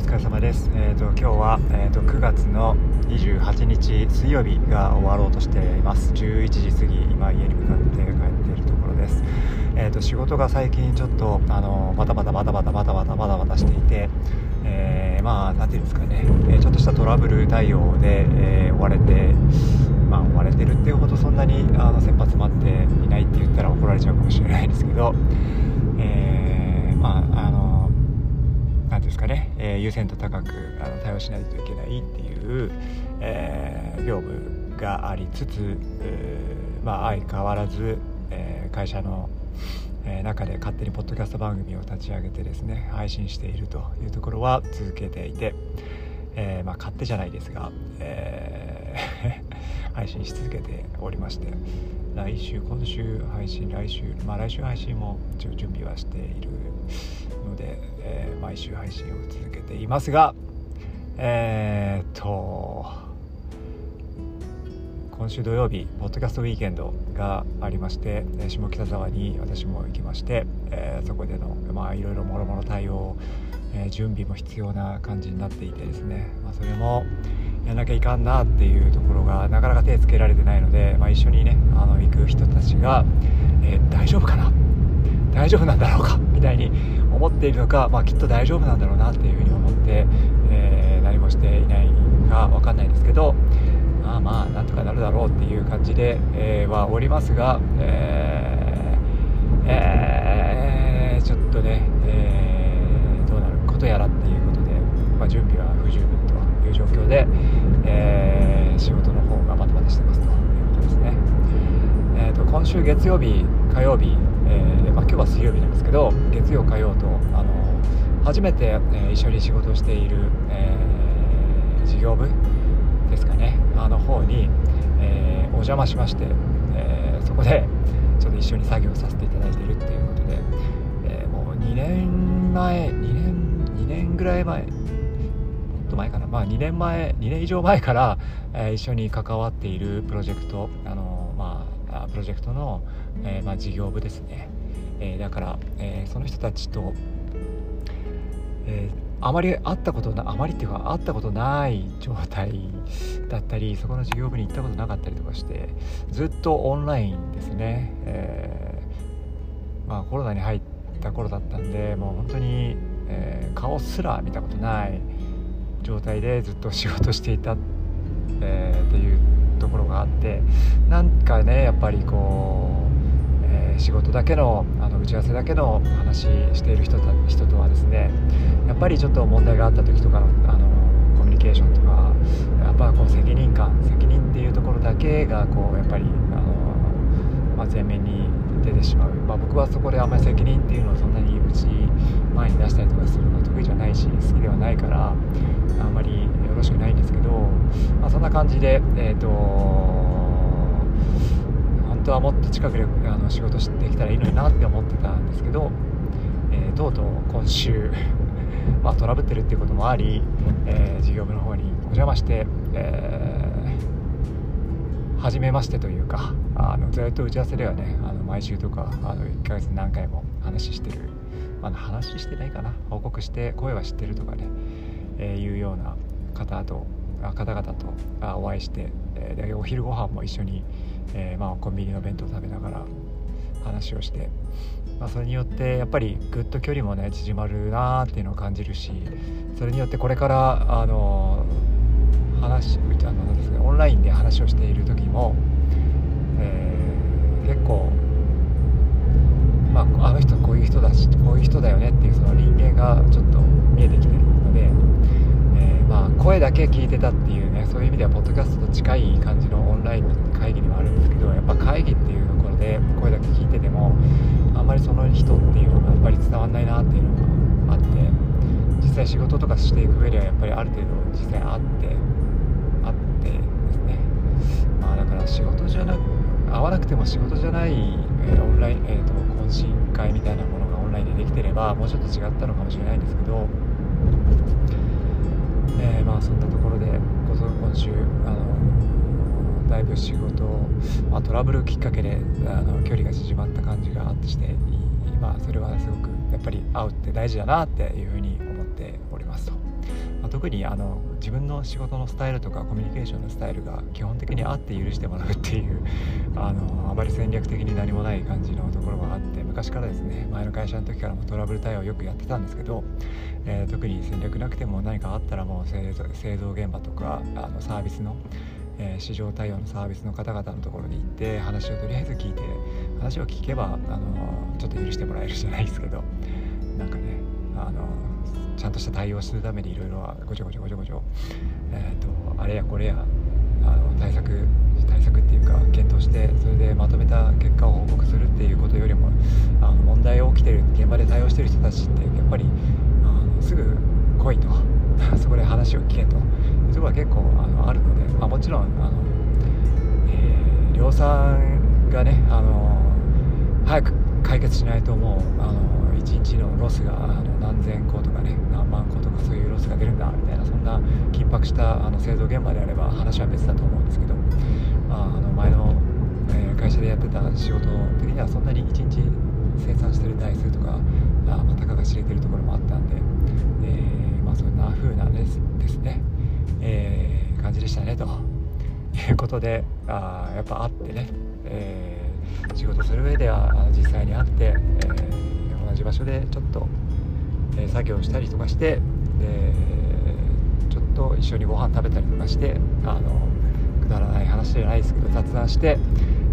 お疲れ様です。えっ、ー、と今日はえっ、ー、と9月の28日水曜日が終わろうとしています。11時過ぎ今家に向かって帰っているところです。えっ、ー、と仕事が最近ちょっとあのバタバタバタバタバタバタバタバタしていて、えー、まあなんていうんですかね、えちょっとしたトラブル対応で、え追われて。まあ、追われてるっていうほどそんなにあの切羽詰まっていないって言ったら怒られちゃうかもしれないですけど、えまああの何ですかね、えー、優先度高くあの対応しないといけないっていう、えー、業務がありつつ、まあ、相変わらず、えー、会社の、え中で勝手にポッドキャスト番組を立ち上げてですね配信しているというところは続けていて、えまあ、勝手じゃないですが、えー配信し続けておりまして来週今週配信来週まあ来週配信も一応準備はしているので、えー、毎週配信を続けていますがえー、っと今週土曜日ポッドキャストウィーケンドがありまして下北沢に私も行きまして、えー、そこでのまあいろいろもろもろ対応を、えー、準備も必要な感じになっていてですね、まあ、それもやらなきゃいかんなっていうところがなかなか手つけられてないので、まあ、一緒にねあの行く人たちが、えー、大丈夫かな?大丈夫なんだろうか?みたいに思っているのか、まあ、きっと大丈夫なんだろうなっていうふうに思って、えー、何もしていないか分かんないですけどまあまあなんとかなるだろうっていう感じで、えー、はおりますが、えーえー、ちょっとね、えー、ことやらっていうことで、まあ、準備は不十分という状況で、えー、仕事の方がバタバタしてますということですね。えーと今週月曜日火曜日えー、まあ、今日は水曜日なんですけど月曜火曜とあの初めて、え、一緒に仕事をしている、え、事業部ですかねあの方に、えお邪魔しまして、えそこでちょっと一緒に作業させていただいているっていうことで、えもう2年前2年2年ぐらい前もっと前かな。まあ2年前2年以上前から、え一緒に関わっているプロジェクトあのまあプロジェクトのえー、まあ、事業部ですね、えー、だから、えー、その人たちと、えあまり会ったことなあまりっていうか会ったことない状態だったりそこの事業部に行ったことなかったりとかしてずっとオンラインですね、えまあ、コロナに入った頃だったんでもう本当に、え顔すら見たことない状態でずっと仕事していた、えっていうところがあってなんかねやっぱりこうえ仕事だけのあの打ち合わせだけの話している人た人とはですねやっぱりちょっと問題があった時とかのあのコミュニケーションとかやっぱこう責任感責任っていうところだけがこうやっぱりあの、まあ、前面に出てしまう、まあ、僕はそこであんまり責任っていうのをそんなにうち前に出したりとかするのは得意じゃないし好きではないからあんまりよろしくないんですけど、まあ、そんな感じでえっ、ー、と本当はもっと近くであの仕事してきたらいいのになって思ってたんですけど、えー、とうとう今週 まあ、トラブってるっていうこともあり、えー、事業部の方にお邪魔して、えー、初めましてというかあのずっと打ち合わせではねあの毎週とかあの1ヶ月何回も話してる、まあ、話してないかな。報告して声は知ってるとかね、えー、いうような方と方々とお会いして、えでお昼ご飯も一緒に、えまあ、コンビニの弁当食べながら話をして、まあ、それによってやっぱりぐっと距離もね縮まるなっていうのを感じるしそれによってこれからあの話あのですかオンラインで話をしている時も、えー、結構、まあ、あの人こういう人だしこういう人だよねっていうその人間がちょっと見えてきてるので。まあ、声だけ聞いてたっていうねそういう意味ではポッドキャストと近い感じのオンラインの会議にもあるんですけどやっぱ会議っていうところで声だけ聞いててもあんまりその人っていうのがやっぱり伝わんないなっていうのがあって実際仕事とかしていく上ではやっぱりある程度実際あってあってですね。まあだから仕事じゃなく会わなくても仕事じゃない、えー、オンライン、えーと懇親会みたいなものがオンラインでできてればもうちょっと違ったのかもしれないんですけどー、まあそんなところで今週あのだいぶ仕事、まあ、トラブルきっかけであの距離が縮まった感じがあってして今それはすごくやっぱり会うって大事だなっていうふうに思っておりますと。特にあの自分の仕事のスタイルとかコミュニケーションのスタイルが基本的にあって許してもらうっていうあのあまり戦略的に何もない感じのところがあって昔からですね前の会社の時からもトラブル対応をよくやってたんですけど、えー、特に戦略なくても何かあったらもう製造現場とかあのサービスのえ、市場対応のサービスの方々のところに行って話をとりあえず聞いて話を聞けば、あのちょっと許してもらえるじゃないですけどなんかね、あのちゃんとした対応するためにいろいろごちょごちょごちょごちょ、えーと、あれやこれやあの対策対策っていうか検討してそれでまとめた結果を報告するっていうことよりもあの問題起きてる現場で対応してる人たちってやっぱりあのすぐ来いと。そこで話を聞けと。いうところが結構あのあるので、まあ、もちろんあの、えー、量産がねあの早く解決しないともうあの1日のロスがあの何千個とかね何万個とかそういうロスが出るんだみたいなそんな緊迫したあの製造現場であれば話は別だと思うんですけど、まあ、あの前の、え、会社でやってた仕事的にはそんなに1日生産してる台数とかあ、まあ、たかが知れてるところもあったんで、えー、まあ、そんな風なですですね、えー、感じでしたねと。いうことであやっぱあってね、え仕事する上では実際に会って、えー、じ場所でちょっと、え作業したりとかしてでちょっと一緒にご飯食べたりとかしてあのくだらない話じゃないですけど雑談して、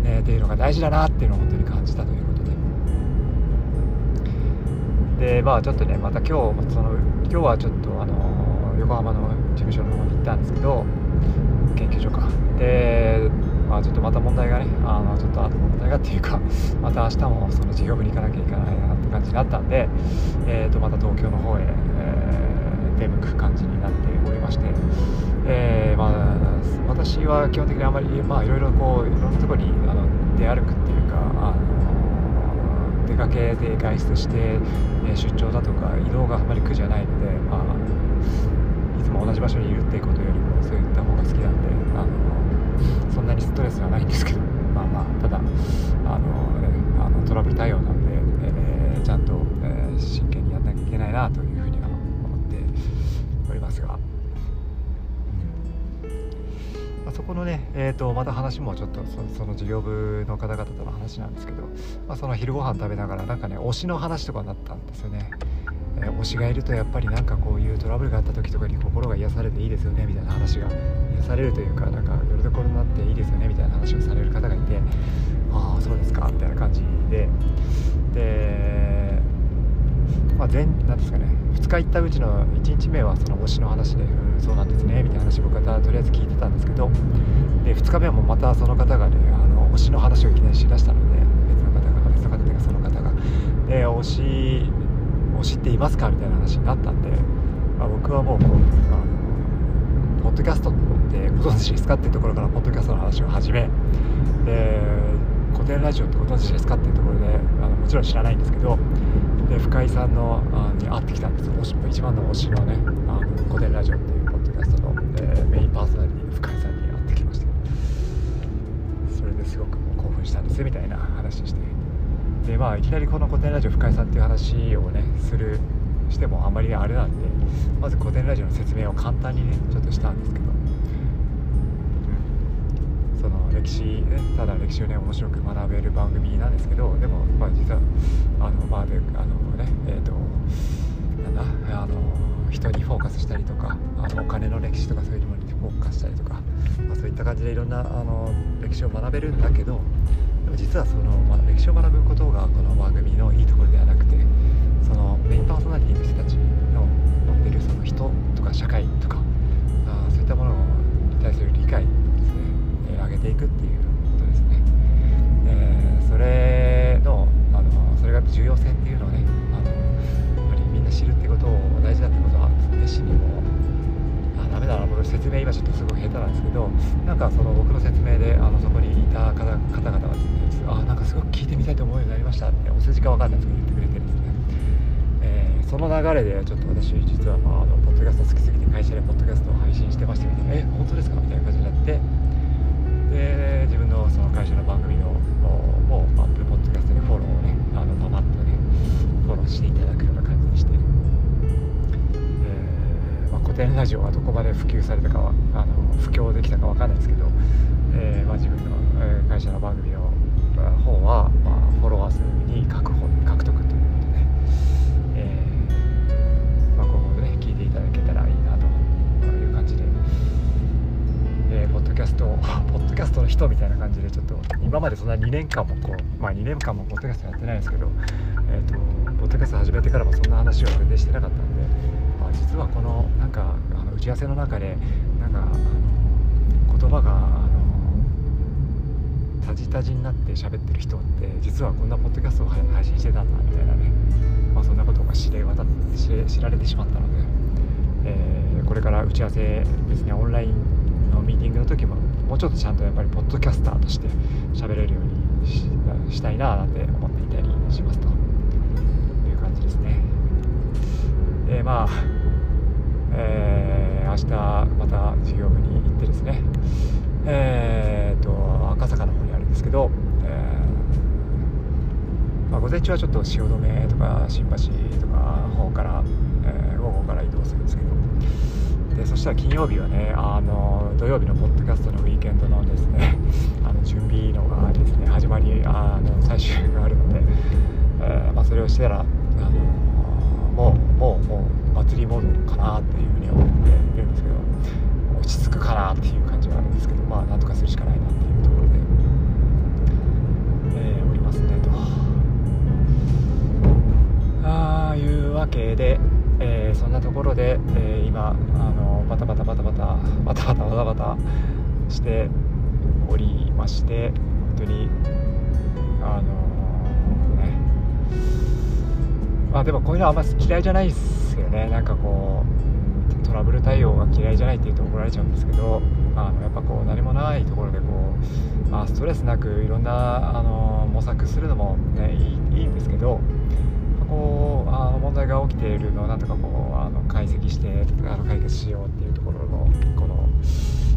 えー、っていうのが大事だなっていうのを本当に感じたということで。でまあちょっとねまた今日その今日はちょっとあの横浜の事務所の方に行ったんですけど研究所か。でまあ、ちょっとまた問題がねあのちょっと後問題がっていうか また明日もその事業部に行かなきゃいけないなって感じになったんで、えー、とまた東京の方へ、えー、出向く感じになっておりまして、えー、まあ、私は基本的にあまりまあいろいろこういろんなところにあの出歩くっていうかあの出かけで外出して、え出張だとか移動があまり苦じゃないので、まあ、いつも同じ場所にいるっていうことよりもそういった方が好きなんでそんなにストレスはないんですけど。まあまあただあの、あのトラブル対応なんで、えー、ちゃんと、えー、真剣にやんなきゃいけないなというふうには思っておりますが、うん。あ、そこのね、えーと、また話もちょっとその事業部の方々との話なんですけど、まあ、その昼ご飯食べながらなんかね推しの話とかになったんですよね。え、推しがいるとやっぱりなんかこういうトラブルがあった時とかに心が癒されていいですよねみたいな話が癒されるというかなんかよりどころになっていいですよねみたいな話をされる方がいてああそうですかみたいな感じで。でまあ前なんですかね2日行ったうちの1日目はその推しの話で、うん、そうなんですねみたいな話僕はとりあえず聞いてたんですけどで2日目もまたその方がねあの推しの話をいきなりしだしたので別の方が別の方というかその方が。で推しを知っていますかみたいな話になったんで、まあ、僕はもうあのポッドキャストってご存知ですかっていうところからポッドキャストの話を始めで古典ラジオってご存知ですかっていうところであのもちろん知らないんですけどで深井さんのあに会ってきたんです一番の推しのねあの古典ラジオっていうポッドキャストの、えー、メインパーソナリティの深井さんに会ってきました。それですごくもう興奮したんですみたいな話してでまあいきなりこの古典ラジオ深井さんっていう話をねするしてもあんまりあれなんでまず古典ラジオの説明を簡単にねちょっとしたんですけど、うん、その歴史ねただ歴史をね面白く学べる番組なんですけどでもまあ実はあのまあであのねえっ、ー、となんだあの人にフォーカスしたりとかあのお金の歴史とかそういうものにフォーカスしたりとか、まあ、そういった感じでいろんなあの歴史を学べるんだけどでも実はその、まあ、歴史を学ぶことがこの番組のいいところではなくてそのメインパーソナリティの人たちの持ってるその人とか社会とかあそういったものに対する理解ですね、えー、上げていくっていうことですね、えー、それのあのそれが重要性っていうのをねあのやっぱりみんな知るってことを大事だってことは熱心にもあダメだな僕説明今ちょっとすごい下手なんですけどなんかその僕の説明であのそこにいた方々がですねあなんかすごく聞いてみたいと思うようになりましたってお世辞か分かんないですけど言ってくれてですね、えー、その流れでちょっと私実は、まあ、あのポッドキャスト好きすぎて会社でポッドキャストを配信してましたみたいなえ本当ですか？みたいな感じになって。で自分のその会社の番組のもうアップルポッドキャストにフォローをねあのパパッとねフォローしていただく。典ラジオがどこまで普及されたかはあの布教できたか分かんないですけど、えー、まあ、自分の、え会社の番組の方は、まあ、フォロワー数に確保獲得ということで、ね。えー、まあ、今後もね聞いていただけたらいいなという感じで、えー、ポッドキャスト ポッドキャストの人みたいな感じでちょっと今までそんな2年間もこうまあ2年間もポッドキャストやってないですけど、えーと、ポッドキャスト始めてからもそんな話は全然してなかったんで、まあ、実はこのなんかあの打ち合わせの中でなんかあの言葉があのタジタジになって喋ってる人って実はこんなポッドキャストを配信してたんだみたいなね、まあ、そんなことが知れ渡って知られてしまったので、えー、これから打ち合わせですねオンラインのミーティングの時ももうちょっとちゃんとやっぱりポッドキャスターとして喋れるようにしたいななんて思っていたりしますという感じですね。でまあ、えー、明日また事業部に行ってですねえーと、赤坂の方にあるんですけど、えー、まあ、午前中はちょっと汐留とか新橋とか方から、えー、午後から移動するんですけどでそしたら金曜日はねあの土曜日のポッドキャストのウィーケンドのですね あの準備のがですね始まりあの最終があるので、えー、まあ、それをしたらあのもうももう祭りモードかなっていうふうに思っているんですけど落ち着くかなっていう感じはあるんですけどまあなんとかするしかないなっていうところで、えー、おりますねと。あいうわけで。えー、そんなところで、えー、今あのバタバタバタバタバタバタバタバタしておりまして本当にあのまあでもこういうのはあんま嫌いじゃないですよね。なんかこうトラブル対応が嫌いじゃないって言うと怒られちゃうんですけど、まあ、やっぱこう何もないところでこう、まあ、ストレスなくいろんなあの模索するのも、ね、いいいいんですけどこうあの問題が起きているのをなんとかこうあの解析してあの解決しようっていうところのこの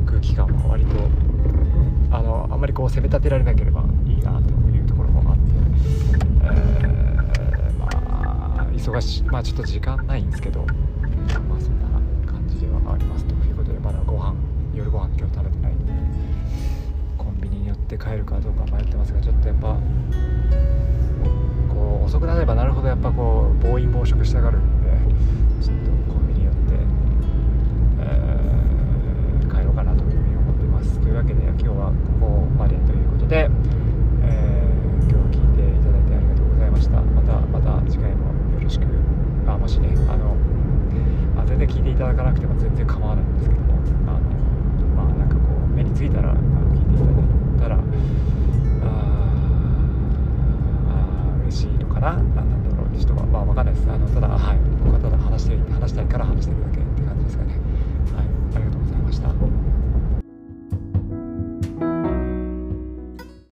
空気感は割とあのあんまりこう攻め立てられなければ忙しい。まあちょっと時間ないんですけどまあそんな感じではありますということでまだご飯夜ご飯今日食べてないんでコンビニに寄って帰るかどうか迷ってますがちょっとやっぱこう遅くなればなるほどやっぱこう暴飲暴食したがるんでちょっとコンビニ寄って、えー、帰ろうかなというふうに思ってます。というわけで今日はここまでということで、いただかなくても全然構わない。んで